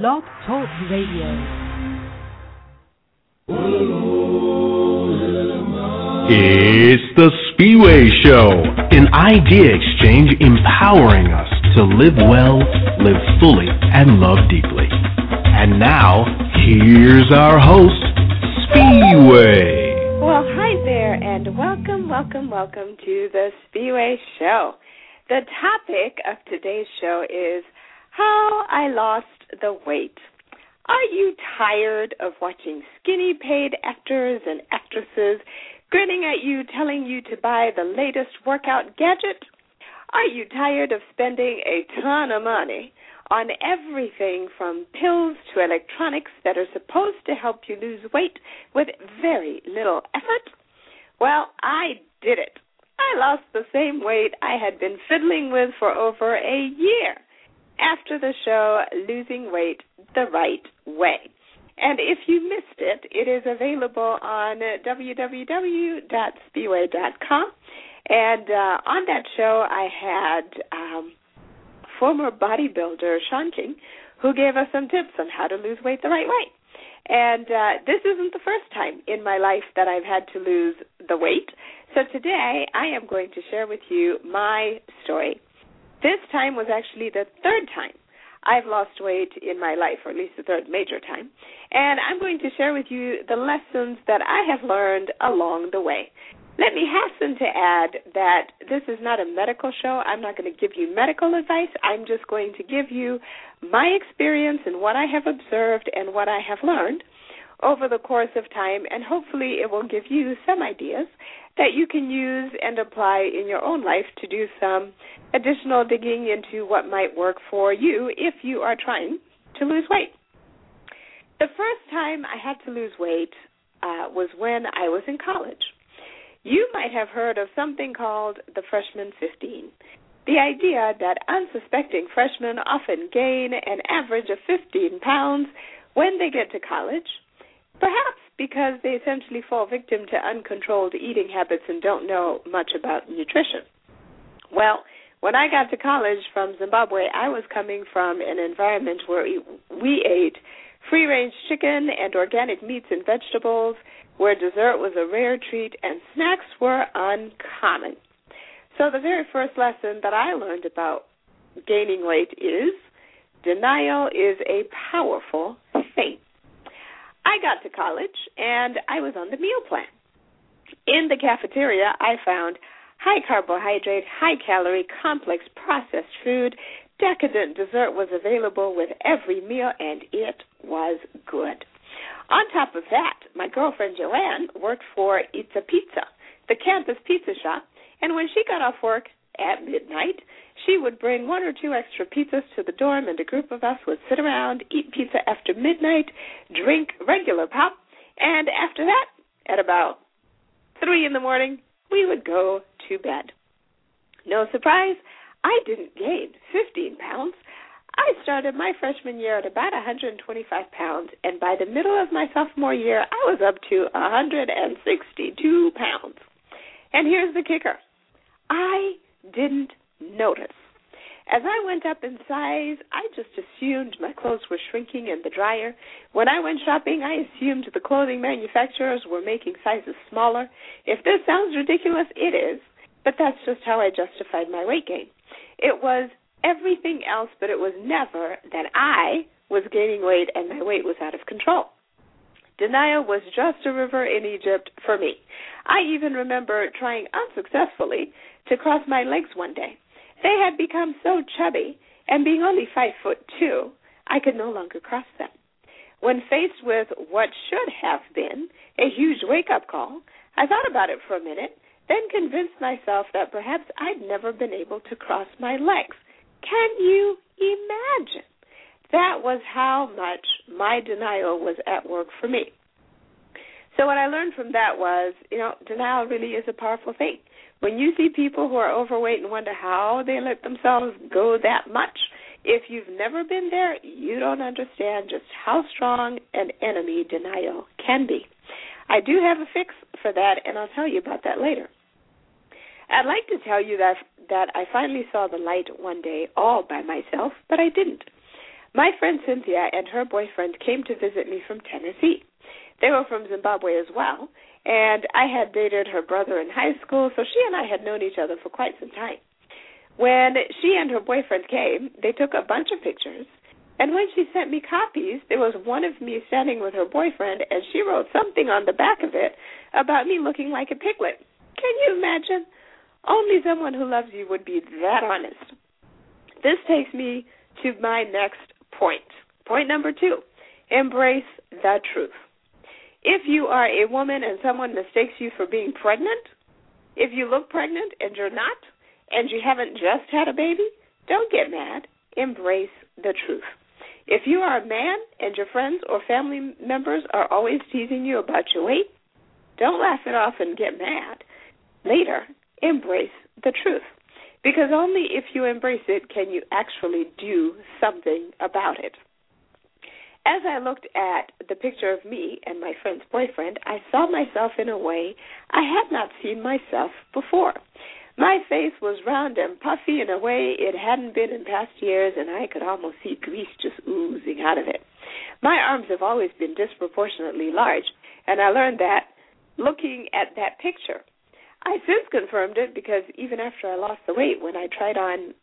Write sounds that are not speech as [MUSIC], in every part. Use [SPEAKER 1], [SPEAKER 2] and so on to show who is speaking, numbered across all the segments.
[SPEAKER 1] Blog Talk Radio.
[SPEAKER 2] It's the Spiwe Show, an idea exchange empowering us to live well, live fully, and love deeply. And now, here's our host, Spiwe.
[SPEAKER 3] Well, hi there, and welcome, welcome, welcome to the Spiwe Show. The topic of today's show is how I lost the weight. Are you tired of watching skinny paid actors and actresses grinning at you, telling you to buy the latest workout gadget? Are you tired of spending a ton of money on everything from pills to electronics that are supposed to help you lose weight with very little effort? Well, I did it. I lost the same weight I had been fiddling with for over a year after the show Losing Weight the Right Way. And if you missed it, it is available on www.spiwe.com. And uh, on that show, I had um, former bodybuilder Sean King, who gave us some tips on how to lose weight the right way. And uh, this isn't the first time in my life that I've had to lose the weight. So today, I am going to share with you my story. This time was actually the third time I've lost weight in my life, or at least the third major time. And I'm going to share with you the lessons that I have learned along the way. Let me hasten to add that this is not a medical show. I'm not going to give you medical advice. I'm just going to give you my experience and what I have observed and what I have learned over the course of time, and hopefully it will give you some ideas that you can use and apply in your own life to do some additional digging into what might work for you if you are trying to lose weight. The first time I had to lose weight uh, was when I was in college. You might have heard of something called the freshman 15. The idea that unsuspecting freshmen often gain an average of 15 pounds when they get to college, perhaps because they essentially fall victim to uncontrolled eating habits and don't know much about nutrition. Well, when I got to college from Zimbabwe, I was coming from an environment where we ate free range chicken and organic meats and vegetables, where dessert was a rare treat and snacks were uncommon. So, the very first lesson that I learned about gaining weight is denial is a powerful feint. I got to college and I was on the meal plan. In the cafeteria, I found high carbohydrate, high calorie, complex processed food. Decadent dessert was available with every meal, and it was good. On top of that, my girlfriend Joanne worked for It's a Pizza, the campus pizza shop, and when she got off work at midnight, she would bring one or two extra pizzas to the dorm, and a group of us would sit around, eat pizza after midnight, drink regular pop, and after that, at about three in the morning, we would go to bed. No surprise, I didn't gain 15 pounds. I started my freshman year at about 125 pounds, and by the middle of my sophomore year, I was up to 162 pounds. And here's the kicker I didn't notice. As I went up in size, I just assumed my clothes were shrinking in the dryer. When I went shopping, I assumed the clothing manufacturers were making sizes smaller. If this sounds ridiculous, it is, but that's just how I justified my weight gain. It was everything else, but it was never that I was gaining weight and my weight was out of control. Denial was just a river in Egypt for me. I even remember trying unsuccessfully to cross my legs one day. They had become so chubby, and being only five foot two, I could no longer cross them. When faced with what should have been a huge wake up call, I thought about it for a minute, then convinced myself that perhaps I'd never been able to cross my legs. Can you imagine? That was how much my denial was at work for me. So what I learned from that was, you know, denial really is a powerful thing. When you see people who are overweight and wonder how they let themselves go that much, if you've never been there, you don't understand just how strong an enemy denial can be. I do have a fix for that, and I'll tell you about that later. I'd like to tell you that that I finally saw the light one day all by myself, but I didn't. My friend Cynthia and her boyfriend came to visit me from Tennessee. They were from Zimbabwe as well, and I had dated her brother in high school, so she and I had known each other for quite some time. When she and her boyfriend came, they took a bunch of pictures, and when she sent me copies, there was one of me standing with her boyfriend, and she wrote something on the back of it about me looking like a piglet. Can you imagine? Only someone who loves you would be that honest. This takes me to my next point. Point number two embrace the truth. If you are a woman and someone mistakes you for being pregnant, if you look pregnant and you're not, and you haven't just had a baby, don't get mad. Embrace the truth. If you are a man and your friends or family members are always teasing you about your weight, don't laugh it off and get mad. Later, embrace the truth. Because only if you embrace it can you actually do something about it. As I looked at the picture of me and my friend's boyfriend, I saw myself in a way I had not seen myself before. My face was round and puffy in a way it hadn't been in past years, and I could almost see grease just oozing out of it. My arms have always been disproportionately large, and I learned that looking at that picture. I since confirmed it because even after I lost the weight, when I tried on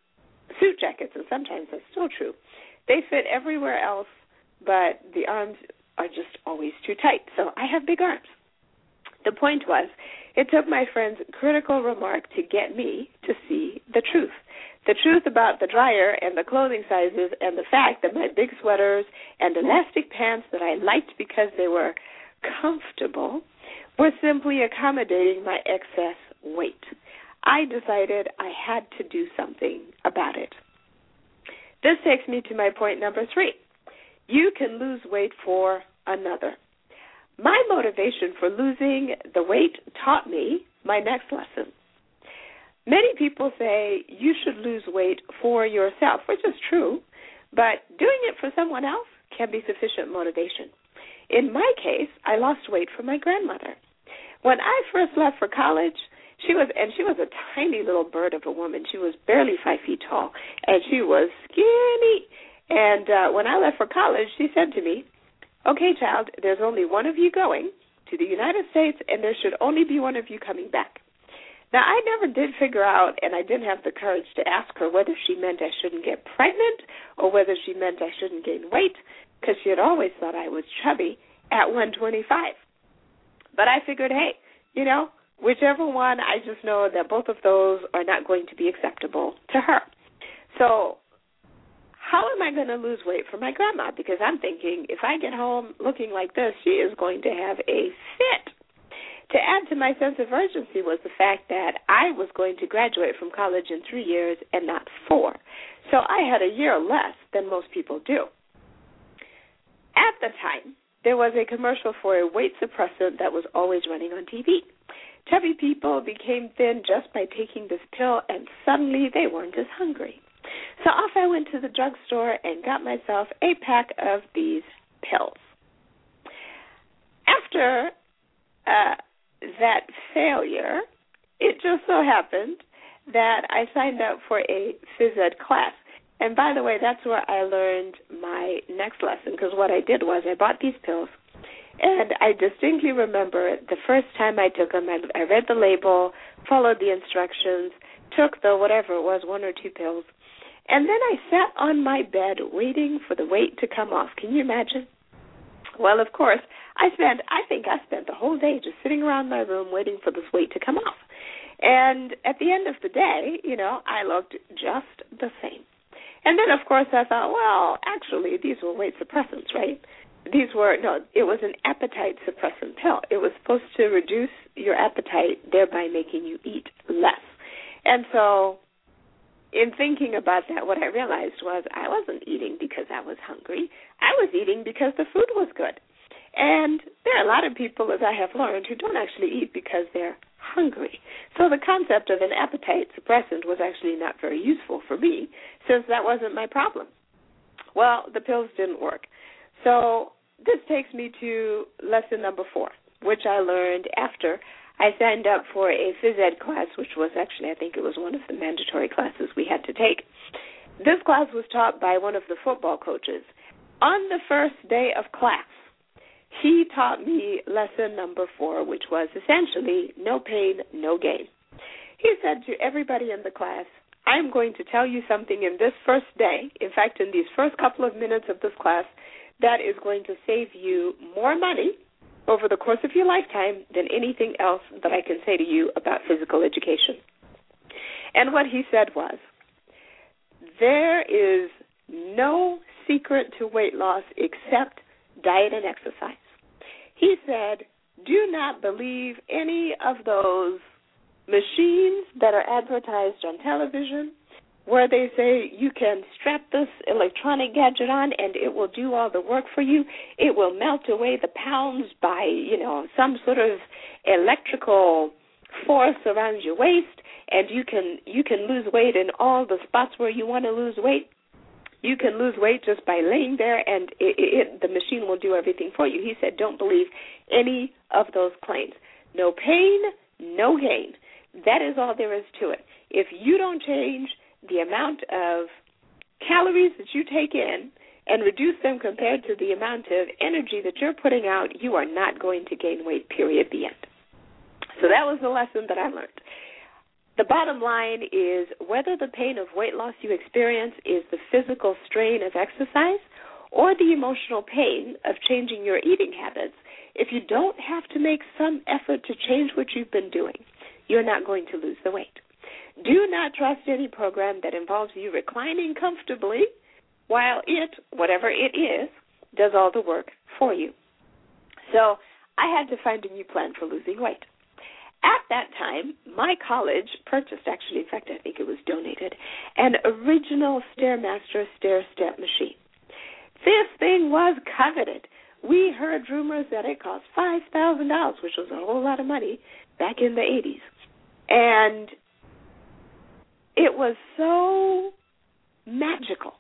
[SPEAKER 3] suit jackets, and sometimes that's still true, they fit everywhere else but the arms are just always too tight. So I have big arms. The point was, it took my friend's critical remark to get me to see the truth. The truth about the dryer and the clothing sizes and the fact that my big sweaters and elastic pants that I liked because they were comfortable were simply accommodating my excess weight. I decided I had to do something about it. This takes me to my point number three. You can lose weight for another. My motivation for losing the weight taught me my next lesson. Many people say you should lose weight for yourself, which is true, but doing it for someone else can be sufficient motivation. In my case, I lost weight for my grandmother. When I first left for college, she was and she was a tiny little bird of a woman. She was barely five feet tall, and she was skinny and uh, when I left for college, she said to me, Okay, child, there's only one of you going to the United States, and there should only be one of you coming back. Now, I never did figure out, and I didn't have the courage to ask her whether she meant I shouldn't get pregnant or whether she meant I shouldn't gain weight, because she had always thought I was chubby at 125. But I figured, hey, you know, whichever one, I just know that both of those are not going to be acceptable to her. So how am I going to lose weight for my grandma? Because I'm thinking if I get home looking like this, she is going to have a fit. To add to my sense of urgency was the fact that I was going to graduate from college in three years and not four. So I had a year less than most people do. At the time, there was a commercial for a weight suppressant that was always running on TV. Chubby people became thin just by taking this pill, and suddenly they weren't as hungry. So off I went to the drugstore and got myself a pack of these pills. After uh, that failure, it just so happened that I signed up for a phys ed class. And by the way, that's where I learned my next lesson because what I did was I bought these pills and I distinctly remember the first time I took them, I, I read the label, followed the instructions, took the whatever it was, one or two pills, and then I sat on my bed waiting for the weight to come off. Can you imagine? Well, of course, I spent, I think I spent the whole day just sitting around my room waiting for this weight to come off. And at the end of the day, you know, I looked just the same. And then, of course, I thought, well, actually, these were weight suppressants, right? These were, no, it was an appetite suppressant pill. It was supposed to reduce your appetite, thereby making you eat less. And so in thinking about that, what I realized was I wasn't eating because I was hungry. I was eating because the food was good. And there are a lot of people, as I have learned, who don't actually eat because they're hungry. So the concept of an appetite suppressant was actually not very useful for me since that wasn't my problem. Well, the pills didn't work. So this takes me to lesson number four, which I learned after I signed up for a phys ed class, which was actually, I think it was one of the mandatory classes we had to take. This class was taught by one of the football coaches. On the first day of class, he taught me lesson number four, which was essentially no pain, no gain. He said to everybody in the class, I'm going to tell you something in this first day, in fact, in these first couple of minutes of this class, that is going to save you more money over the course of your lifetime than anything else that I can say to you about physical education. And what he said was, there is no secret to weight loss except diet and exercise. He said, do not believe any of those machines that are advertised on television where they say you can strap this electronic gadget on and it will do all the work for you. It will melt away the pounds by, you know, some sort of electrical force around your waist and you can you can lose weight in all the spots where you want to lose weight. You can lose weight just by laying there and it, it, the machine will do everything for you. He said don't believe any of those claims. No pain, no gain. That is all there is to it. If you don't change the amount of calories that you take in and reduce them compared to the amount of energy that you're putting out, you are not going to gain weight, period, the end. So that was the lesson that I learned. The bottom line is whether the pain of weight loss you experience is the physical strain of exercise or the emotional pain of changing your eating habits, if you don't have to make some effort to change what you've been doing, you're not going to lose the weight. Do not trust any program that involves you reclining comfortably while it, whatever it is, does all the work for you. So I had to find a new plan for losing weight. At that time, my college purchased, actually, in fact, I think it was donated, an original Stairmaster stair step machine. This thing was coveted. We heard rumors that it cost $5,000, which was a whole lot of money back in the 80s. And it was so magical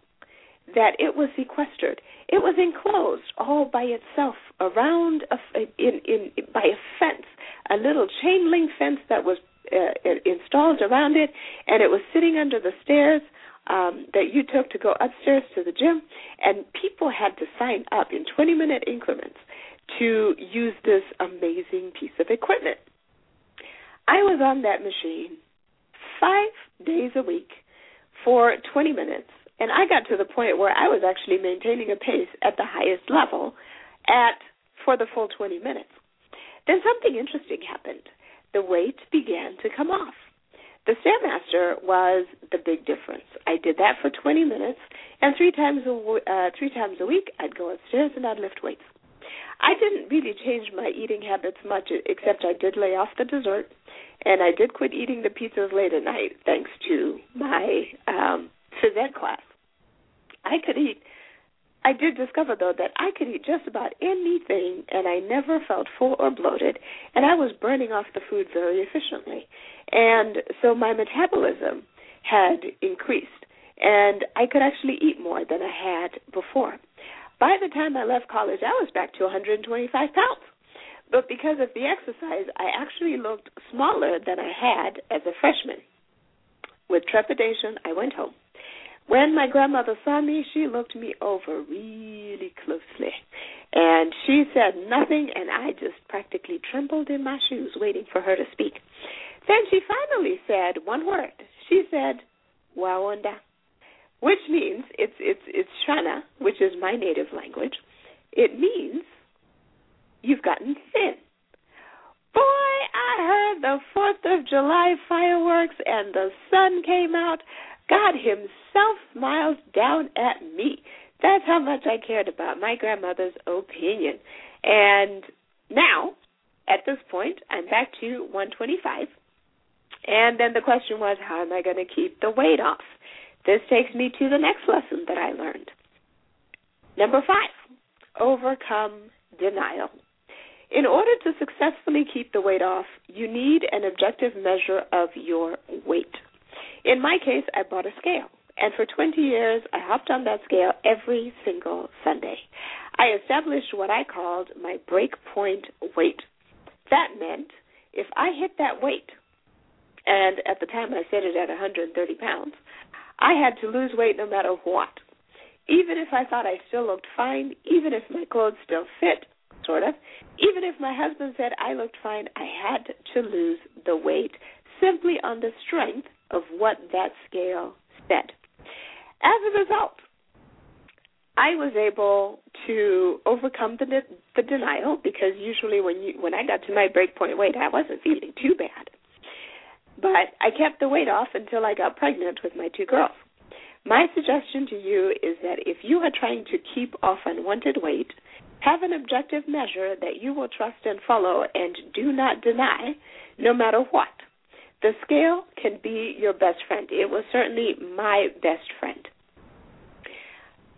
[SPEAKER 3] that it was sequestered. It was enclosed all by itself around a, in, in by a fence, a little chain link fence that was uh, installed around it, and it was sitting under the stairs um, that you took to go upstairs to the gym. And people had to sign up in 20 minute increments to use this amazing piece of equipment. I was on that machine five days a week for 20 minutes, and I got to the point where I was actually maintaining a pace at the highest level at for the full 20 minutes. Then something interesting happened. The weight began to come off. The Stairmaster was the big difference. I did that for 20 minutes, and three times a uh, three times a week, I'd go upstairs and I'd lift weights. I didn't really change my eating habits much, except I did lay off the dessert, and I did quit eating the pizzas late at night, thanks to my um, phys ed class. I could eat. I did discover though that I could eat just about anything, and I never felt full or bloated, and I was burning off the food very efficiently, and so my metabolism had increased, and I could actually eat more than I had before. By the time I left college, I was back to 125 pounds. But because of the exercise, I actually looked smaller than I had as a freshman. With trepidation, I went home. When my grandmother saw me, she looked me over really closely. And she said nothing, and I just practically trembled in my shoes waiting for her to speak. Then she finally said one word. She said, Wawanda which means it's it's it's Shona, which is my native language. It means you've gotten thin. Boy, I heard the Fourth of July fireworks and the sun came out. God Himself smiled down at me. That's how much I cared about my grandmother's opinion. And now, at this point, I'm back to 125. And then the question was, how am I going to keep the weight off? This takes me to the next lesson that I learned. Number five, overcome denial. In order to successfully keep the weight off, you need an objective measure of your weight. In my case, I bought a scale, and for 20 years, I hopped on that scale every single Sunday. I established what I called my breakpoint weight. That meant if I hit that weight, and at the time I set it at 130 pounds, I had to lose weight no matter what. Even if I thought I still looked fine, even if my clothes still fit, sort of, even if my husband said I looked fine, I had to lose the weight simply on the strength of what that scale said. As a result, I was able to overcome the the denial because usually when you when I got to my breakpoint weight, I wasn't feeling too bad. But I kept the weight off until I got pregnant with my two girls. My suggestion to you is that if you are trying to keep off unwanted weight, have an objective measure that you will trust and follow and do not deny, no matter what. The scale can be your best friend. It was certainly my best friend.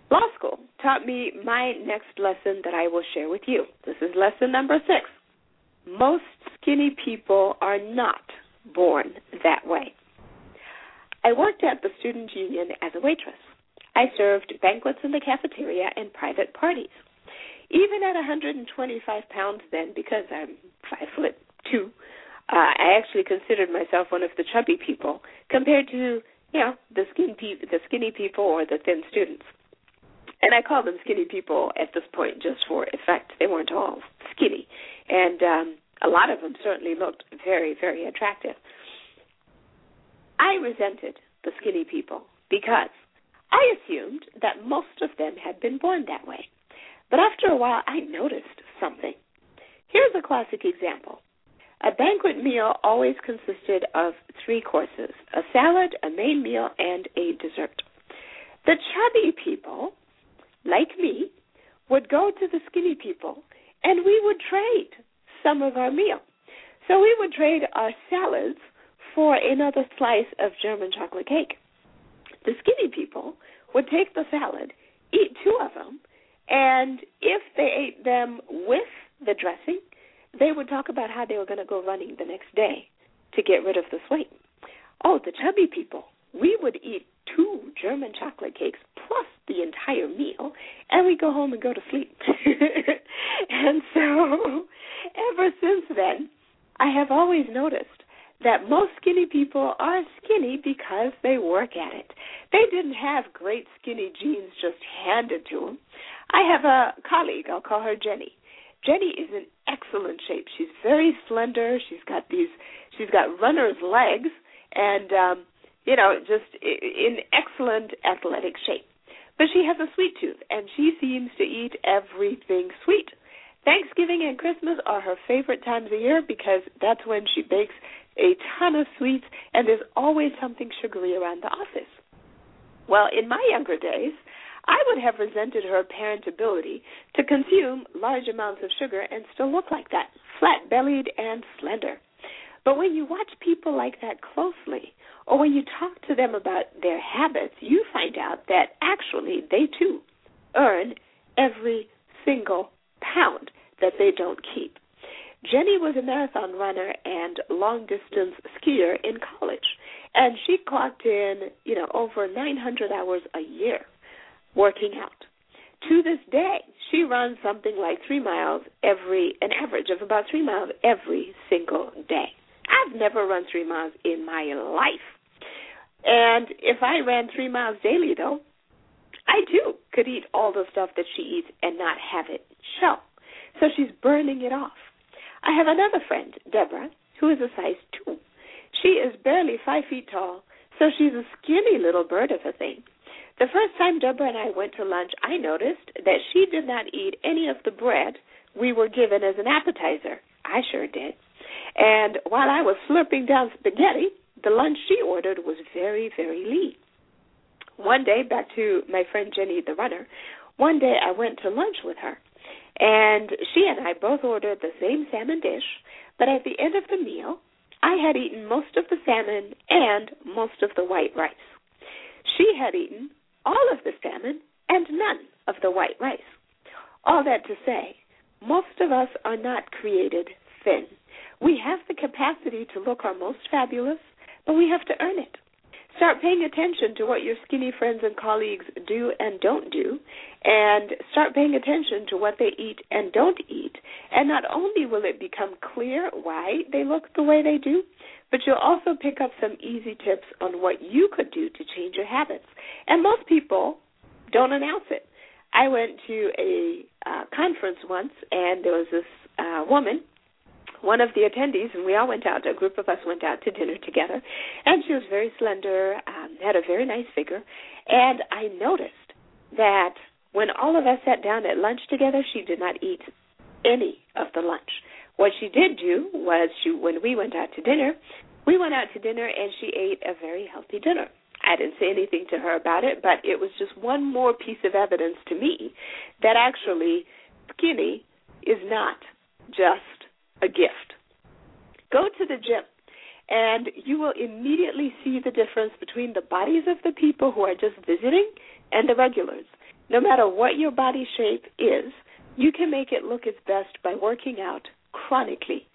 [SPEAKER 3] Law school taught me my next lesson that I will share with you. This is lesson number six. Most skinny people are not born that way. I worked at the Student Union as a waitress. I served banquets in the cafeteria and private parties. Even at 125 pounds then, because I'm five foot two, uh, I actually considered myself one of the chubby people compared to, you know, the skinny pe- the skinny people or the thin students. And I call them skinny people at this point just for effect. They weren't all skinny, and um, a lot of them certainly looked very, very attractive. I resented the skinny people because I assumed that most of them had been born that way. But after a while, I noticed something. Here's a classic example. A banquet meal always consisted of three courses a salad, a main meal, and a dessert. The chubby people, like me, would go to the skinny people and we would trade some of our meal. So we would trade our salads for another slice of German chocolate cake. The skinny people would take the salad, eat two of them, and if they ate them with the dressing, they would talk about how they were going to go running the next day to get rid of this weight. Oh, the chubby people, we would eat two German chocolate cakes plus the entire meal, and we go home and go to sleep. [LAUGHS] and so, ever since then, I have always noticed that most skinny people are skinny because they work at it. They didn't have great skinny genes just handed to them. I have a colleague, I'll call her Jenny. Jenny is in excellent shape. She's very slender. She's got these she's got runner's legs and um you know, just in excellent athletic shape. But she has a sweet tooth and she seems to eat everything sweet. Thanksgiving and Christmas are her favorite times of year because that's when she bakes a ton of sweets, and there's always something sugary around the office. Well, in my younger days, I would have resented her apparent ability to consume large amounts of sugar and still look like that, flat bellied and slender. But when you watch people like that closely, or when you talk to them about their habits, you find out that actually they too earn every single pound that they don't keep. Jenny was a marathon runner and long distance skier in college, and she clocked in, you know, over 900 hours a year working out. To this day, she runs something like three miles every, an average of about three miles every single day. I've never run three miles in my life. And if I ran three miles daily, though, I too could eat all the stuff that she eats and not have it show. So she's burning it off. I have another friend, Deborah, who is a size two. She is barely five feet tall, so she's a skinny little bird of a thing. The first time Deborah and I went to lunch, I noticed that she did not eat any of the bread we were given as an appetizer. I sure did. And while I was slurping down spaghetti, the lunch she ordered was very, very lean. One day, back to my friend Jenny the runner, one day I went to lunch with her. And she and I both ordered the same salmon dish, but at the end of the meal, I had eaten most of the salmon and most of the white rice. She had eaten all of the salmon and none of the white rice. All that to say, most of us are not created thin. We have the capacity to look our most fabulous, but we have to earn it. Start paying attention to what your skinny friends and colleagues do and don't do, and start paying attention to what they eat and don't eat, And not only will it become clear why they look the way they do, but you'll also pick up some easy tips on what you could do to change your habits. And most people don't announce it. I went to a uh, conference once, and there was this uh, woman, one of the attendees, and we all went out. A group of us went out to dinner together, and she was very slender, um, had a very nice figure, and I noticed that when all of us sat down at lunch together, she did not eat any of the lunch. What she did do was she when we went out to dinner, we went out to dinner and she ate a very healthy dinner. I didn't say anything to her about it, but it was just one more piece of evidence to me that actually skinny is not just a gift. Go to the gym and you will immediately see the difference between the bodies of the people who are just visiting and the regulars. No matter what your body shape is, you can make it look its best by working out chronically.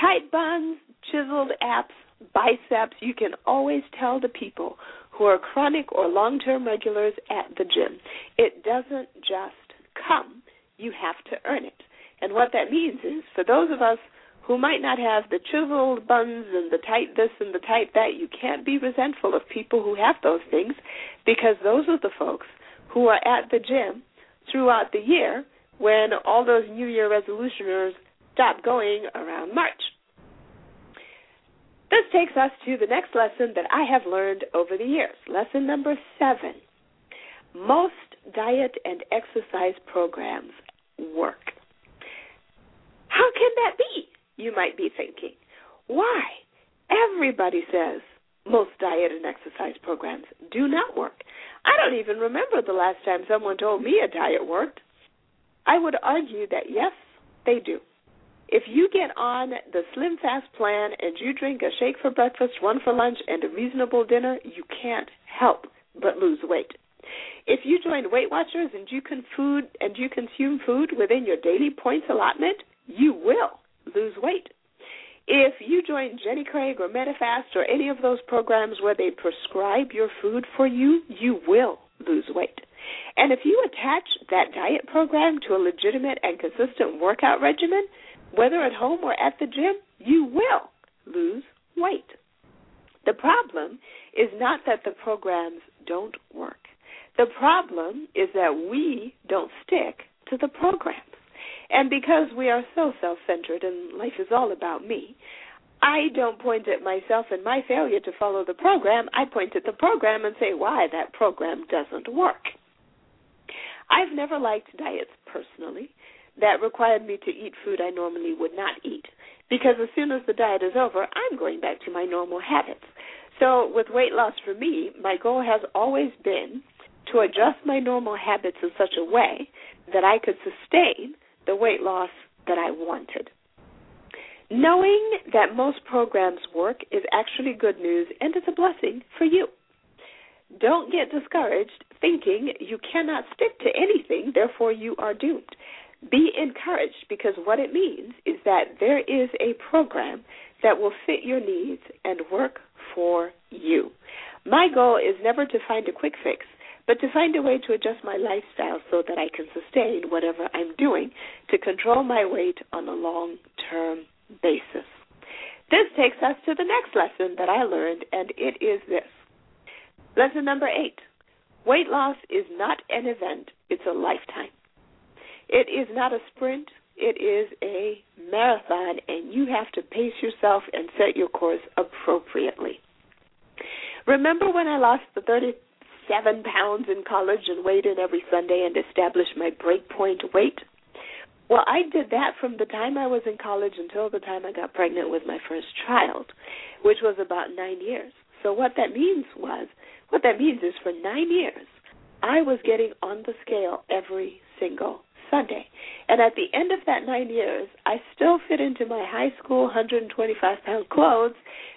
[SPEAKER 3] Tight buns, chiseled abs, biceps, you can always tell the people who are chronic or long term regulars at the gym. It doesn't just come, you have to earn it. And what that means is for those of us who might not have the chiseled buns and the tight this and the tight that, you can't be resentful of people who have those things because those are the folks who are at the gym throughout the year when all those New Year resolutioners stop going around March. This takes us to the next lesson that I have learned over the years. Lesson number seven. Most diet and exercise programs work. How can that be? You might be thinking. Why? Everybody says most diet and exercise programs do not work. I don't even remember the last time someone told me a diet worked. I would argue that yes, they do. If you get on the Slim Fast plan and you drink a shake for breakfast, one for lunch, and a reasonable dinner, you can't help but lose weight. If you join Weight Watchers and you can food and you consume food within your daily points allotment, you will lose weight. If you join Jenny Craig or Medifast or any of those programs where they prescribe your food for you, you will lose weight. And if you attach that diet program to a legitimate and consistent workout regimen, whether at home or at the gym, you will lose weight. The problem is not that the programs don't work. The problem is that we don't stick to the programs. And because we are so self centered and life is all about me, I don't point at myself and my failure to follow the program. I point at the program and say why that program doesn't work. I've never liked diets personally that required me to eat food I normally would not eat because as soon as the diet is over, I'm going back to my normal habits. So, with weight loss for me, my goal has always been to adjust my normal habits in such a way that I could sustain the weight loss that I wanted. Knowing that most programs work is actually good news and it's a blessing for you. Don't get discouraged thinking you cannot stick to anything, therefore you are doomed. Be encouraged because what it means is that there is a program that will fit your needs and work for you. My goal is never to find a quick fix, but to find a way to adjust my lifestyle so that I can sustain whatever I'm doing to control my weight on a long term basis. This takes us to the next lesson that I learned, and it is this. Lesson number eight weight loss is not an event, it's a lifetime. It is not a sprint, it is a marathon, and you have to pace yourself and set your course appropriately. Remember when I lost the 37 pounds in college and weighed in every Sunday and established my breakpoint weight? Well, I did that from the time I was in college until the time I got pregnant with my first child, which was about nine years. So what that means was, what that means is for nine years, I was getting on the scale every single Sunday. And at the end of that nine years, I still fit into my high school 125 pound clothes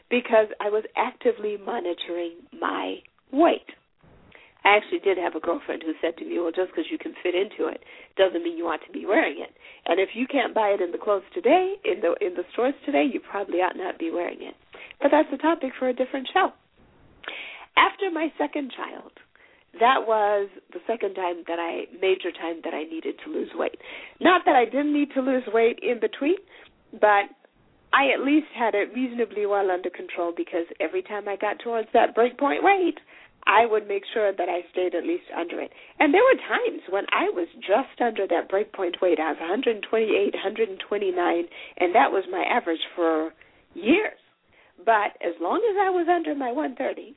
[SPEAKER 3] because I was actively monitoring my weight. I actually did have a girlfriend who said to me, "Well, just because you can fit into it doesn't mean you ought to be wearing it. And if you can't buy it in the clothes today, in the in the stores today, you probably ought not be wearing it." But that's a topic for a different show. After my second child, that was the second time that I major time that I needed to lose weight. Not that I didn't need to lose weight in between, but I at least had it reasonably well under control because every time I got towards that breakpoint weight, I would make sure that I stayed at least under it. And there were times when I was just under that breakpoint weight. I was 128, 129, and that was my average for years. But as long as I was under my 130,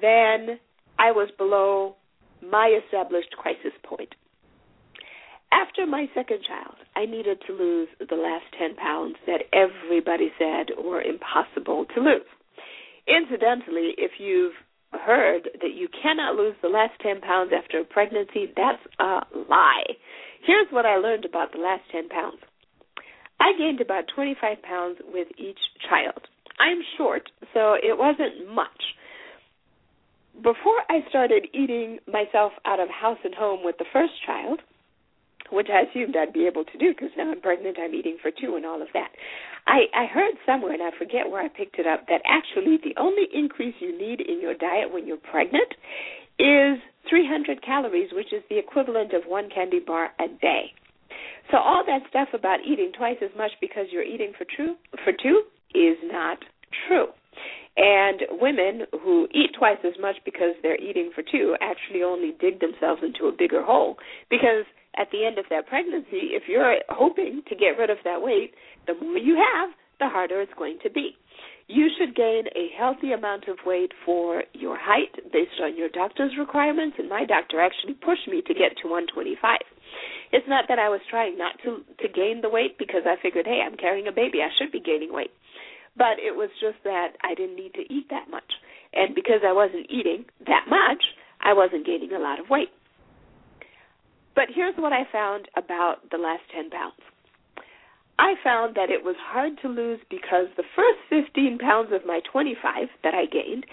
[SPEAKER 3] then I was below my established crisis point. After my second child, I needed to lose the last 10 pounds that everybody said were impossible to lose. Incidentally, if you've heard that you cannot lose the last 10 pounds after a pregnancy, that's a lie. Here's what I learned about the last 10 pounds I gained about 25 pounds with each child. I'm short, so it wasn't much. Before I started eating myself out of house and home with the first child, which I assumed I'd be able to do because now I'm pregnant, I'm eating for two and all of that. I, I heard somewhere, and I forget where I picked it up, that actually the only increase you need in your diet when you're pregnant is 300 calories, which is the equivalent of one candy bar a day. So all that stuff about eating twice as much because you're eating for true for two is not true. And women who eat twice as much because they're eating for two actually only dig themselves into a bigger hole because at the end of that pregnancy, if you're hoping to get rid of that weight, the more you have, the harder it's going to be. You should gain a healthy amount of weight for your height based on your doctor's requirements, and my doctor actually pushed me to get to 125. It's not that I was trying not to to gain the weight because I figured, hey, I'm carrying a baby, I should be gaining weight. But it was just that I didn't need to eat that much. And because I wasn't eating that much, I wasn't gaining a lot of weight. But here's what I found about the last 10 pounds. I found that it was hard to lose because the first 15 pounds of my 25 that I gained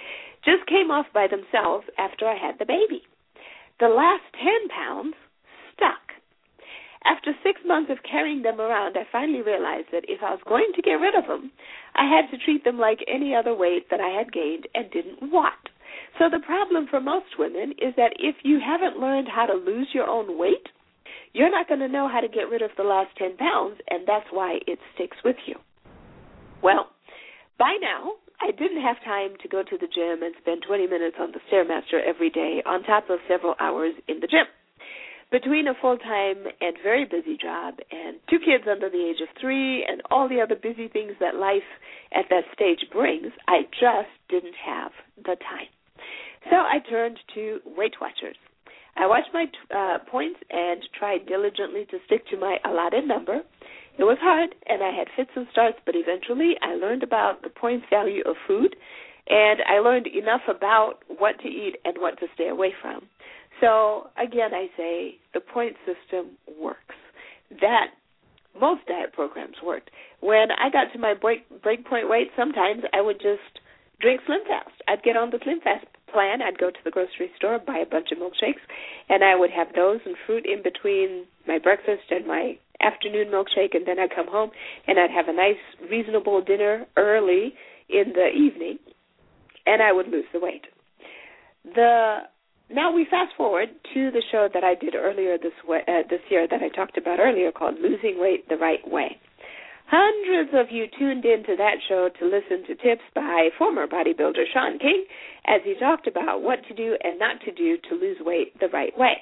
[SPEAKER 3] just came off by themselves after I had the baby. The last 10 pounds stuck. After six months of carrying them around, I finally realized that if I was going to get rid of them, I had to treat them like any other weight that I had gained and didn't want. So the problem for most women is that if you haven't learned how to lose your own weight, you're not going to know how to get rid of the last 10 pounds, and that's why it sticks with you. Well, by now, I didn't have time to go to the gym and spend 20 minutes on the Stairmaster every day on top of several hours in the gym. Between a full time and very busy job and two kids under the age of three and all the other busy things that life at that stage brings, I just didn't have the time. So I turned to Weight Watchers. I watched my uh, points and tried diligently to stick to my allotted number. It was hard, and I had fits and starts, but eventually I learned about the points value of food, and I learned enough about what to eat and what to stay away from. So again, I say the point system works. That most diet programs worked. When I got to my break break point weight, sometimes I would just drink Slim Fast. I'd get on the Slim Fast plan. I'd go to the grocery store, buy a bunch of milkshakes, and I would have those and fruit in between my breakfast and my afternoon milkshake, and then I'd come home and I'd have a nice, reasonable dinner early in the evening, and I would lose the weight. The now we fast forward to the show that I did earlier this way, uh, this year that I talked about earlier called Losing Weight the Right Way. Hundreds of you tuned in to that show to listen to tips by former bodybuilder Sean King as he talked about what to do and not to do to lose weight the right way.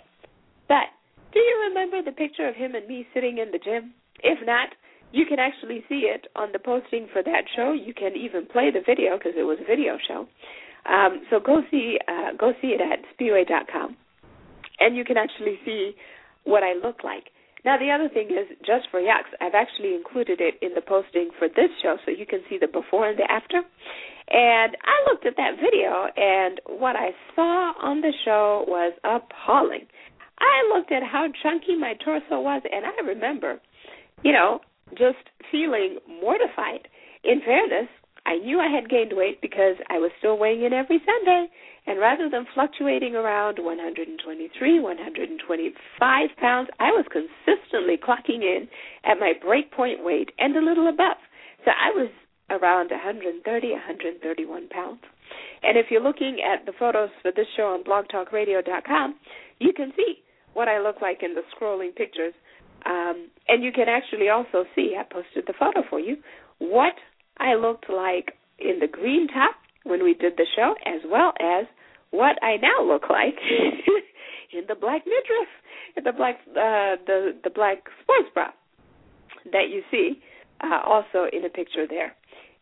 [SPEAKER 3] But do you remember the picture of him and me sitting in the gym? If not, you can actually see it on the posting for that show. You can even play the video because it was a video show. Um, so go see uh, go see it at spiwe.com, and you can actually see what I look like. Now, the other thing is, just for yucks, I've actually included it in the posting for this show so you can see the before and the after. And I looked at that video, and what I saw on the show was appalling. I looked at how chunky my torso was, and I remember, you know, just feeling mortified. In fairness, I knew I had gained weight because I was still weighing in every Sunday, and rather than fluctuating around 123, 125 pounds, I was consistently clocking in at my breakpoint weight and a little above. So I was around 130, 131 pounds. And if you're looking at the photos for this show on blogtalkradio.com, you can see what I look like in the scrolling pictures. Um, and you can actually also see, I posted the photo for you, what I looked like in the green top when we did the show, as well as what I now look like [LAUGHS] in the black midriff, in the black uh, the the black sports bra that you see uh, also in a picture there.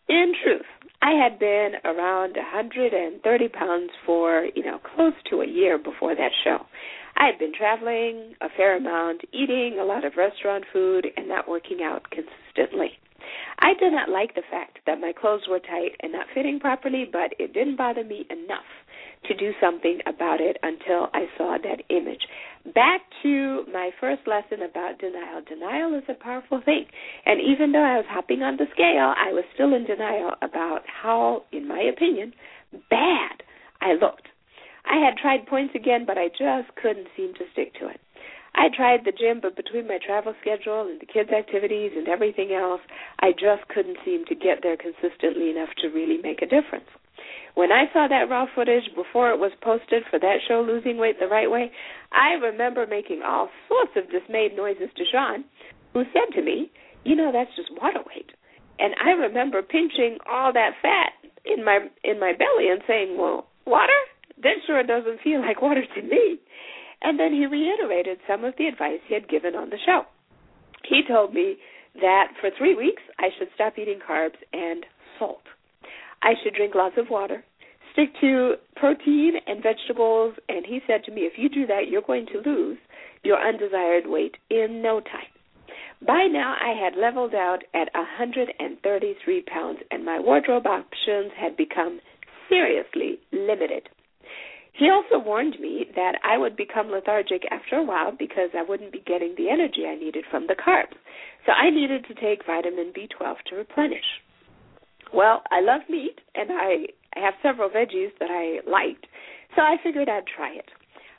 [SPEAKER 3] In truth, I had been around 130 pounds for you know close to a year before that show. I had been traveling a fair amount, eating a lot of restaurant food, and not working out consistently. I did not like the fact that my clothes were tight and not fitting properly, but it didn't bother me enough to do something about it until I saw that image. Back to my first lesson about denial. Denial is a powerful thing. And even though I was hopping on the scale, I was still in denial about how, in my opinion, bad I looked. I had tried points again, but I just couldn't seem to stick to it. I tried the gym, but between my travel schedule and the kids' activities and everything else, I just couldn't seem to get there consistently enough to really make a difference. When I saw that raw footage before it was posted for that show, Losing Weight the Right Way, I remember making all sorts of dismayed noises to Sean, who said to me, You know, that's just water weight. And I remember pinching all that fat in my in my belly and saying, Well, water? That sure doesn't feel like water to me. And then he reiterated some of the advice he had given on the show. He told me that for three weeks I should stop eating carbs and salt. I should drink lots of water, stick to protein and vegetables, and he said to me, if you do that, you're going to lose your undesired weight in no time. By now, I had leveled out at 133 pounds, and my wardrobe options had become seriously limited. He also warned me that I would become lethargic after a while because I wouldn't be getting the energy I needed from the carbs. So I needed to take vitamin B12 to replenish. Well, I love meat and I have several veggies that I liked, so I figured I'd try it.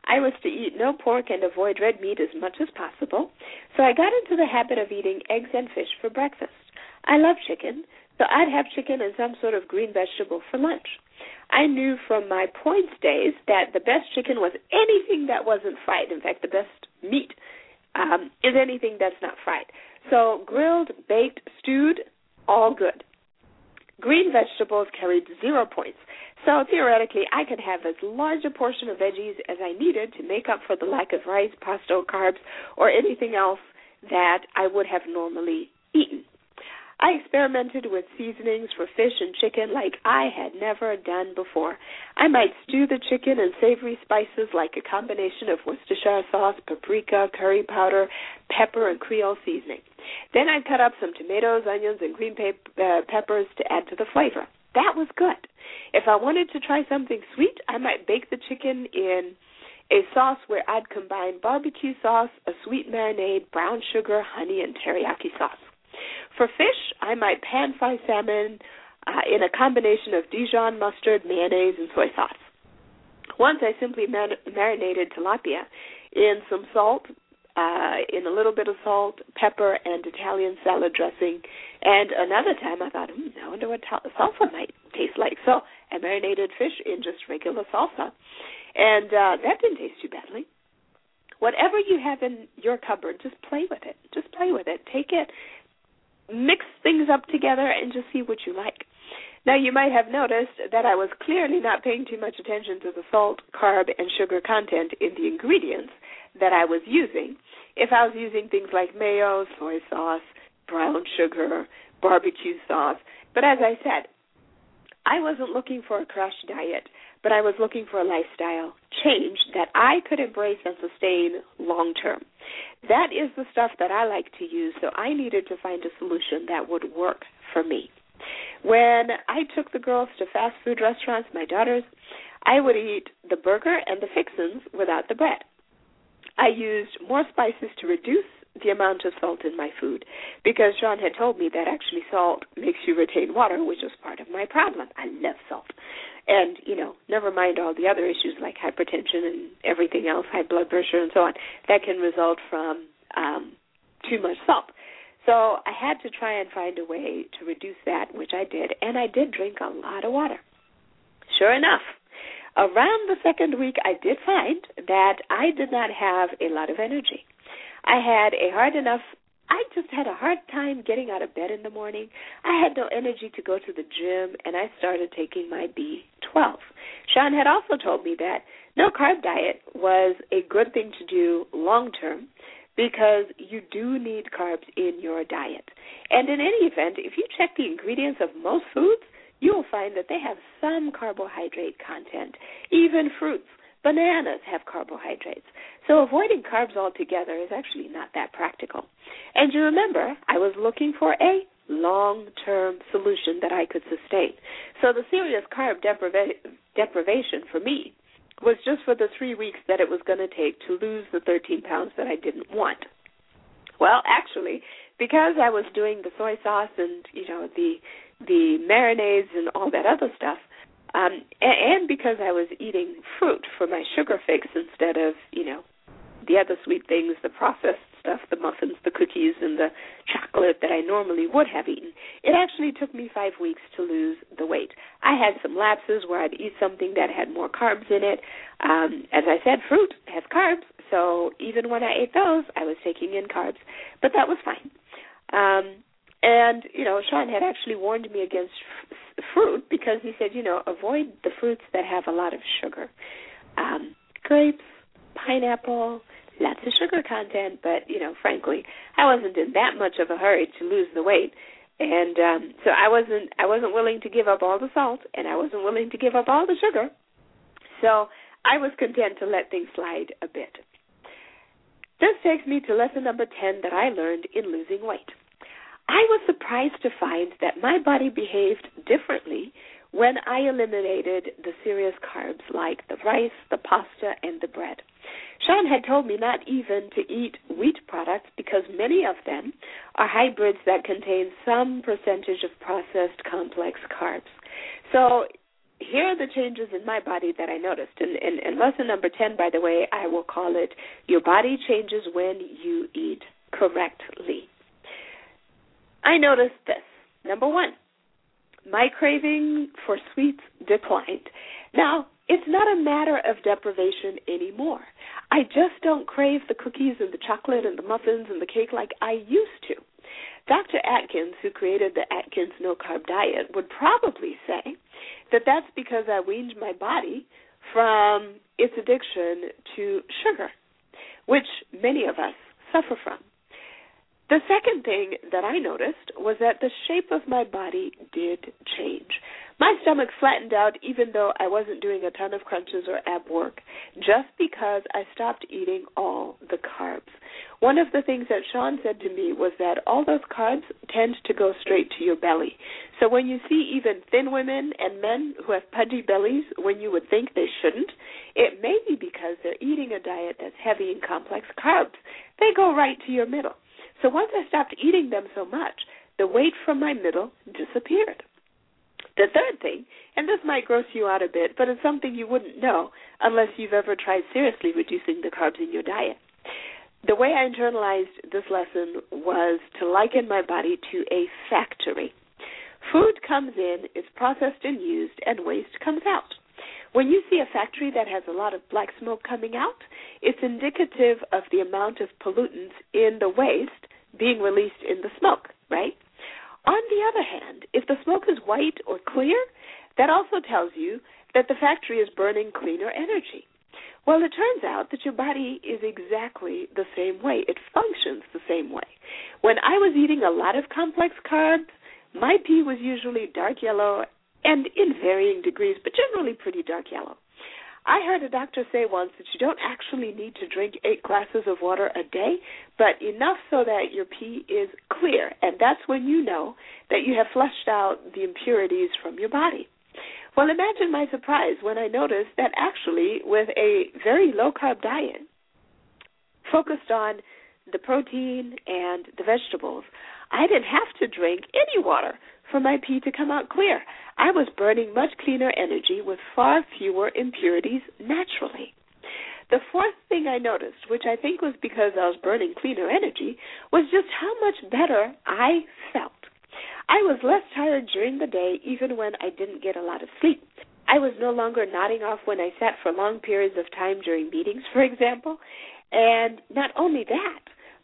[SPEAKER 3] I was to eat no pork and avoid red meat as much as possible, so I got into the habit of eating eggs and fish for breakfast. I love chicken, so I'd have chicken and some sort of green vegetable for lunch. I knew from my points days that the best chicken was anything that wasn't fried. In fact, the best meat um, is anything that's not fried. So grilled, baked, stewed, all good. Green vegetables carried zero points. So theoretically, I could have as large a portion of veggies as I needed to make up for the lack of rice, pasta, carbs, or anything else that I would have normally eaten. I experimented with seasonings for fish and chicken like I had never done before. I might stew the chicken in savory spices like a combination of Worcestershire sauce, paprika, curry powder, pepper, and Creole seasoning. Then I'd cut up some tomatoes, onions, and green uh, peppers to add to the flavor. That was good. If I wanted to try something sweet, I might bake the chicken in a sauce where I'd combine barbecue sauce, a sweet marinade, brown sugar, honey, and teriyaki sauce. For fish, I might pan fry salmon uh, in a combination of Dijon mustard, mayonnaise, and soy sauce. Once I simply mar- marinated tilapia in some salt, uh, in a little bit of salt, pepper, and Italian salad dressing. And another time I thought, hmm, I wonder what ta- salsa might taste like. So I marinated fish in just regular salsa. And uh, that didn't taste too badly. Whatever you have in your cupboard, just play with it. Just play with it. Take it mix things up together and just see what you like. Now, you might have noticed that I was clearly not paying too much attention to the salt, carb, and sugar content in the ingredients that I was using. If I was using things like mayo, soy sauce, brown sugar, barbecue sauce. But as I said, I wasn't looking for a crash diet, but I was looking for a lifestyle change that I could embrace and sustain long term. That is the stuff that I like to use, so I needed to find a solution that would work for me. When I took the girls to fast food restaurants, my daughters, I would eat the burger and the fixins without the bread. I used more spices to reduce the amount of salt in my food because Sean had told me that actually salt makes you retain water, which was part of my problem. I love salt. And, you know, never mind all the other issues like hypertension and everything else, high blood pressure and so on, that can result from um, too much salt. So I had to try and find a way to reduce that, which I did, and I did drink a lot of water. Sure enough, around the second week, I did find that I did not have a lot of energy. I had a hard enough I just had a hard time getting out of bed in the morning. I had no energy to go to the gym, and I started taking my B12. Sean had also told me that no carb diet was a good thing to do long term because you do need carbs in your diet. And in any event, if you check the ingredients of most foods, you will find that they have some carbohydrate content, even fruits. Bananas have carbohydrates. So avoiding carbs altogether is actually not that practical. And you remember, I was looking for a long term solution that I could sustain. So the serious carb depriva- deprivation for me was just for the three weeks that it was going to take to lose the 13 pounds that I didn't want. Well, actually, because I was doing the soy sauce and you know the the marinades and all that other stuff, um, and, and because I was eating fruit for my sugar fix instead of you know the other sweet things, the processed stuff, the muffins, the cookies, and the chocolate that I normally would have eaten. It actually took me five weeks to lose the weight. I had some lapses where I'd eat something that had more carbs in it. Um, as I said, fruit has carbs, so even when I ate those, I was taking in carbs, but that was fine. Um, and you know, Sean had actually warned me against f- fruit because he said, you know, avoid the fruits that have a lot of sugar. Um, grapes, pineapple, lots of sugar content, but you know, frankly, I wasn't in that much of a hurry to lose the weight. And um so I wasn't I wasn't willing to give up all the salt and I wasn't willing to give up all the sugar. So I was content to let things slide a bit. This takes me to lesson number 10 that I learned in losing weight. I was surprised to find that my body behaved differently when I eliminated the serious carbs like the rice, the pasta, and the bread. Sean had told me not even to eat wheat products because many of them are hybrids that contain some percentage of processed complex carbs. So here are the changes in my body that I noticed. And, and, and lesson number 10, by the way, I will call it Your Body Changes When You Eat Correctly. I noticed this. Number one, my craving for sweets declined. Now, it's not a matter of deprivation anymore. I just don't crave the cookies and the chocolate and the muffins and the cake like I used to. Dr. Atkins, who created the Atkins no carb diet, would probably say that that's because I weaned my body from its addiction to sugar, which many of us suffer from. The second thing that I noticed was that the shape of my body did change. My stomach flattened out even though I wasn't doing a ton of crunches or ab work, just because I stopped eating all the carbs. One of the things that Sean said to me was that all those carbs tend to go straight to your belly. So when you see even thin women and men who have pudgy bellies when you would think they shouldn't, it may be because they're eating a diet that's heavy in complex carbs. They go right to your middle. So once I stopped eating them so much, the weight from my middle disappeared. The third thing, and this might gross you out a bit, but it's something you wouldn't know unless you've ever tried seriously reducing the carbs in your diet. The way I internalized this lesson was to liken my body to a factory. Food comes in, is processed and used, and waste comes out. When you see a factory that has a lot of black smoke coming out, it's indicative of the amount of pollutants in the waste being released in the smoke, right? On the other hand, if the smoke is white or clear, that also tells you that the factory is burning cleaner energy. Well, it turns out that your body is exactly the same way. It functions the same way. When I was eating a lot of complex carbs, my pee was usually dark yellow and in varying degrees, but generally pretty dark yellow. I heard a doctor say once that you don't actually need to drink eight glasses of water a day, but enough so that your pee is clear, and that's when you know that you have flushed out the impurities from your body. Well, imagine my surprise when I noticed that actually, with a very low carb diet focused on the protein and the vegetables, I didn't have to drink any water for my pee to come out clear. I was burning much cleaner energy with far fewer impurities naturally. The fourth thing I noticed, which I think was because I was burning cleaner energy, was just how much better I felt. I was less tired during the day even when I didn't get a lot of sleep. I was no longer nodding off when I sat for long periods of time during meetings, for example. And not only that,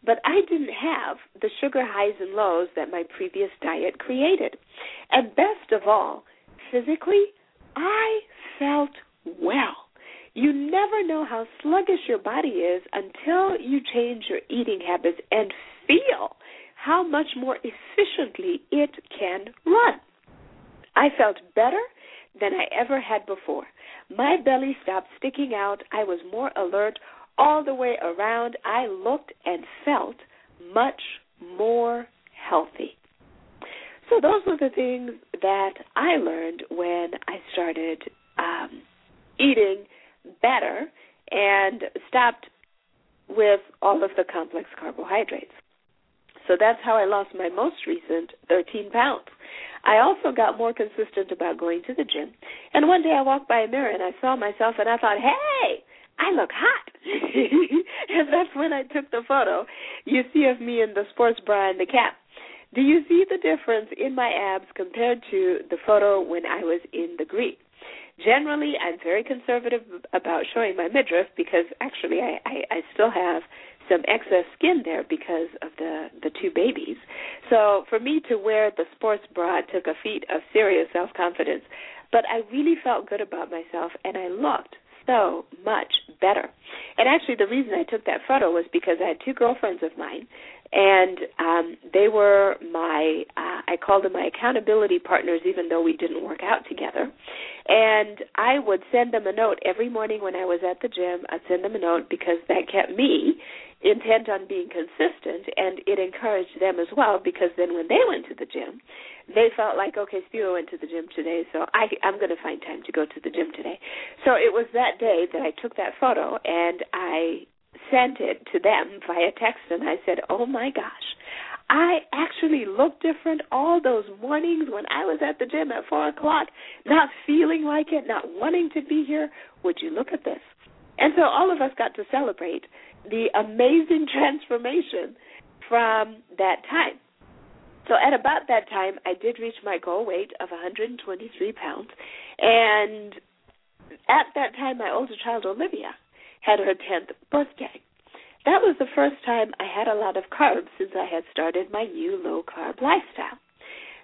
[SPEAKER 3] but I didn't have the sugar highs and lows that my previous diet created. And best of all, physically, I felt well. You never know how sluggish your body is until you change your eating habits and feel how much more efficiently it can run. I felt better than I ever had before. My belly stopped sticking out. I was more alert all the way around. I looked and felt much more healthy. So, those were the things that I learned when I started um, eating better and stopped with all of the complex carbohydrates. So that's how I lost my most recent 13 pounds. I also got more consistent about going to the gym. And one day I walked by a mirror and I saw myself and I thought, hey, I look hot. [LAUGHS] and that's when I took the photo you see of me in the sports bra and the cap. Do you see the difference in my abs compared to the photo when I was in the green? Generally, I'm very conservative about showing my midriff because actually I, I, I still have some excess skin there because of the the two babies. So for me to wear the sports bra took a feat of serious self confidence, but I really felt good about myself and I looked so much better. And actually, the reason I took that photo was because I had two girlfriends of mine and um they were my uh, I called them my accountability partners even though we didn't work out together. And I would send them a note every morning when I was at the gym. I'd send them a note because that kept me intent on being consistent and it encouraged them as well because then when they went to the gym, they felt like okay, Spiwe went to the gym today, so I I'm going to find time to go to the gym today. So it was that day that I took that photo and I sent it to them via text and I said, "Oh my gosh, I actually look different all those mornings when I was at the gym at four o'clock, not feeling like it, not wanting to be here. Would you look at this?" And so all of us got to celebrate the amazing [LAUGHS] transformation from that time. So at about that time, I did reach my goal weight of 123 pounds, and at that time, my older child Olivia had her 10th birthday. That was the first time I had a lot of carbs since I had started my new low carb lifestyle.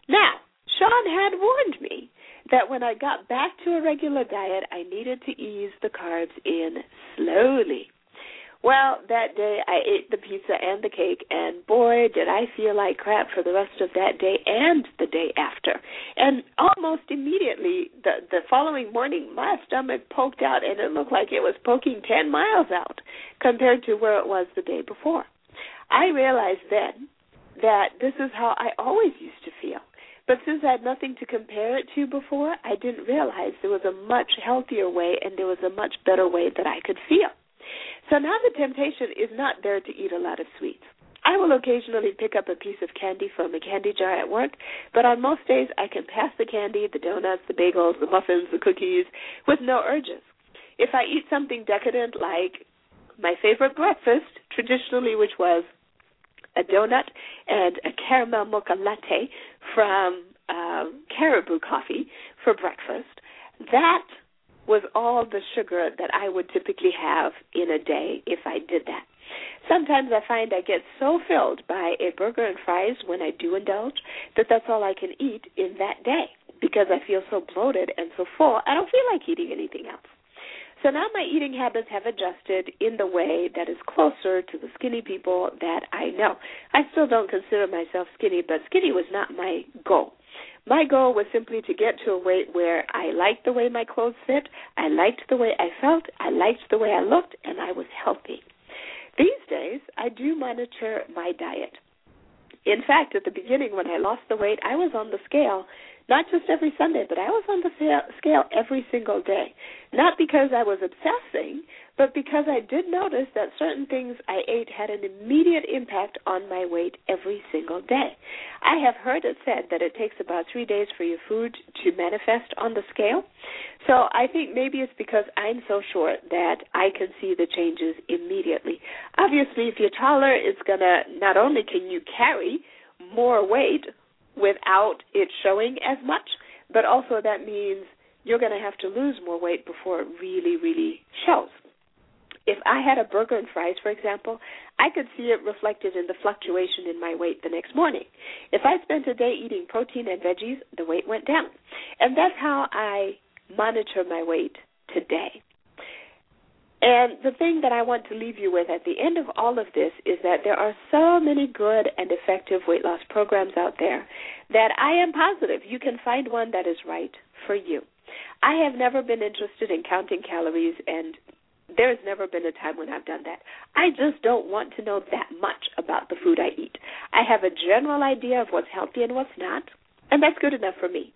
[SPEAKER 3] Now, Sean had warned me that when I got back to a regular diet, I needed to ease the carbs in slowly. Well, that day I ate the pizza and the cake, and boy, did I feel like crap for the rest of that day and the day after. And almost immediately, the the following morning, my stomach poked out, and it looked like it was poking ten miles out compared to where it was the day before. I realized then that this is how I always used to feel. But since I had nothing to compare it to before, I didn't realize there was a much healthier way and there was a much better way that I could feel. So now the temptation is not there to eat a lot of sweets. I will occasionally pick up a piece of candy from a candy jar at work, but on most days I can pass the candy, the donuts, the bagels, the muffins, the cookies with no urges. If I eat something decadent like my favorite breakfast, traditionally, which was a donut and a caramel mocha latte from um, Caribou Coffee for breakfast, that was all the sugar that I would typically have in a day if I did that. Sometimes I find I get so filled by a burger and fries when I do indulge that that's all I can eat in that day because I feel so bloated and so full. I don't feel like eating anything else. So now my eating habits have adjusted in the way that is closer to the skinny people that I know. I still don't consider myself skinny, but skinny was not my goal. My goal was simply to get to a weight where I liked the way my clothes fit, I liked the way I felt, I liked the way I looked, and I was healthy. These days, I do monitor my diet. In fact, at the beginning, when I lost the weight, I was on the scale not just every Sunday, but I was on the scale every single day. Not because I was obsessing, but because I did notice that certain things I ate had an immediate impact on my weight every single day. I have heard it said that it takes about three days for your food to manifest on the scale. So I think maybe it's because I'm so short that I can see the changes immediately. Obviously, if you're taller, it's going to not only can you carry more weight without it showing as much, but also that means you're going to have to lose more weight before it really, really shows. If I had a burger and fries, for example, I could see it reflected in the fluctuation in my weight the next morning. If I spent a day eating protein and veggies, the weight went down. And that's how I monitor my weight today. And the thing that I want to leave you with at the end of all of this is that there are so many good and effective weight loss programs out there that I am positive you can find one that is right for you. I have never been interested in counting calories, and there's never been a time when I've done that. I just don't want to know that much about the food I eat. I have a general idea of what's healthy and what's not, and that's good enough for me.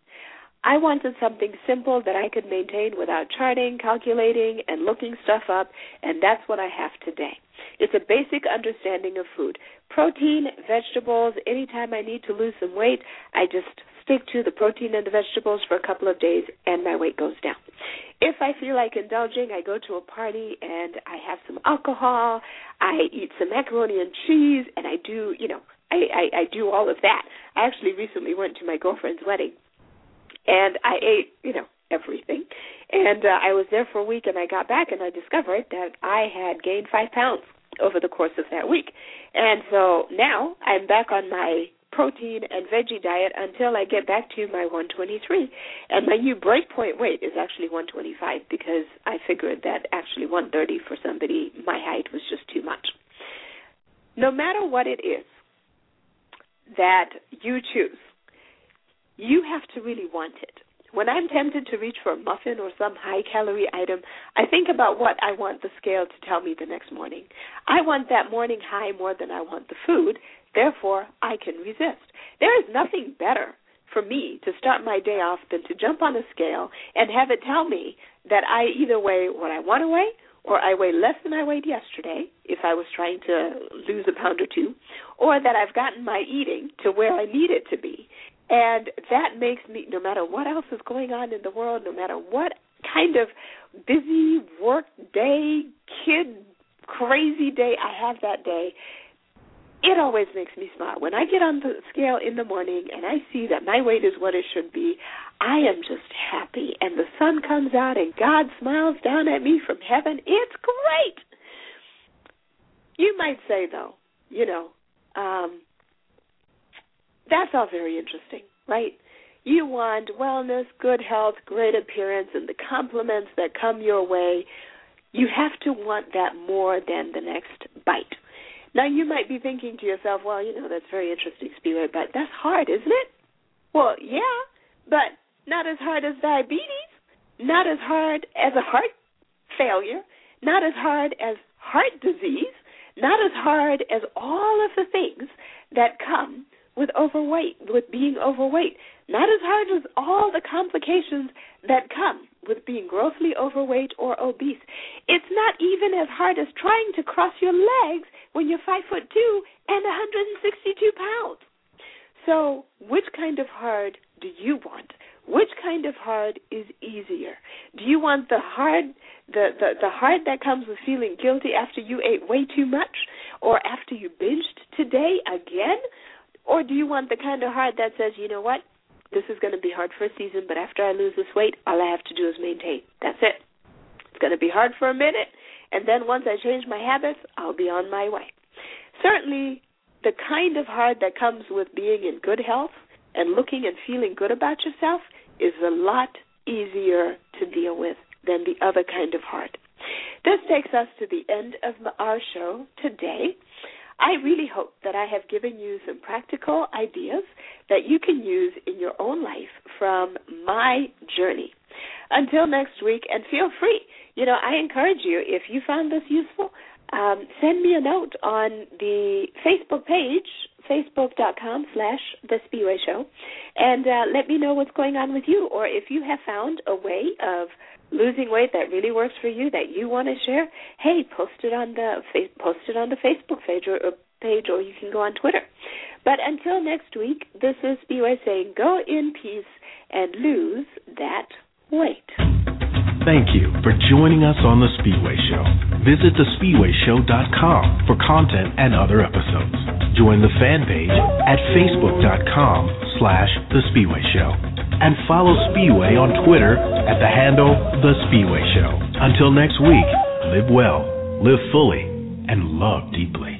[SPEAKER 3] I wanted something simple that I could maintain without charting, calculating, and looking stuff up, and that's what I have today. It's a basic understanding of food. Protein, vegetables, anytime I need to lose some weight, I just stick to the protein and the vegetables for a couple of days and my weight goes down. If I feel like indulging, I go to a party and I have some alcohol, I eat some macaroni and cheese, and I do, you know, I, I, I do all of that. I actually recently went to my girlfriend's wedding and I ate, you know, everything. And uh, I was there for a week, and I got back, and I discovered that I had gained five pounds over the course of that week. And so now I'm back on my protein and veggie diet until I get back to my 123. And my new breakpoint weight is actually 125 because I figured that actually 130 for somebody my height was just too much. No matter what it is that you choose, you have to really want it. When I'm tempted to reach for a muffin or some high calorie item, I think about what I want the scale to tell me the next morning. I want that morning high more than I want the food, therefore, I can resist. There is nothing better for me to start my day off than to jump on a scale and have it tell me that I either weigh what I want to weigh or I weigh less than I weighed yesterday if I was trying to lose a pound or two, or that I've gotten my eating to where I need it to be. And that makes me, no matter what else is going on in the world, no matter what kind of busy work day, kid crazy day I have that day, it always makes me smile. When I get on the scale in the morning and I see that my weight is what it should be, I am just happy. And the sun comes out and God smiles down at me from heaven. It's great. You might say, though, you know, um, that's all very interesting, right? You want wellness, good health, great appearance, and the compliments that come your way. You have to want that more than the next bite. Now, you might be thinking to yourself, well, you know, that's very interesting, Spiwe, but that's hard, isn't it? Well, yeah, but not as hard as diabetes, not as hard as a heart failure, not as hard as heart disease, not as hard as all of the things that come with overweight, with being overweight. Not as hard as all the complications that come with being grossly overweight or obese. It's not even as hard as trying to cross your legs when you're five foot two and 162 pounds. So, which kind of hard do you want? Which kind of hard is easier? Do you want the hard the, the, the hard that comes with feeling guilty after you ate way too much or after you binged today again? Or do you want the kind of heart that says, you know what, this is going to be hard for a season, but after I lose this weight, all I have to do is maintain. That's it. It's going to be hard for a minute, and then once I change my habits, I'll be on my way. Certainly, the kind of heart that comes with being in good health and looking and feeling good about yourself is a lot easier to deal with than the other kind of heart. This takes us to the end of our show today. I really hope that I have given you some practical ideas that you can use in your own life from my journey. Until next week, and feel free. You know, I encourage you, if you found this useful, um, send me a note on the Facebook page, facebook.com slash The Spiwe Show, and uh, let me know what's going on with you. Or if you have found a way of losing weight that really works for you that you want to share, hey, post it on the post it on the Facebook page or, or page, or you can go on Twitter. But until next week, this is Spiwe saying, go in peace and lose that weight.
[SPEAKER 2] Thank you for joining us on The Spiwe Show. Visit thespiweshow.com for content and other episodes. Join the fan page at facebook.com slash The Spiwe Show. and follow Spiwe on Twitter at the handle The Spiwe Show. Until next week, live well, live fully, and love deeply.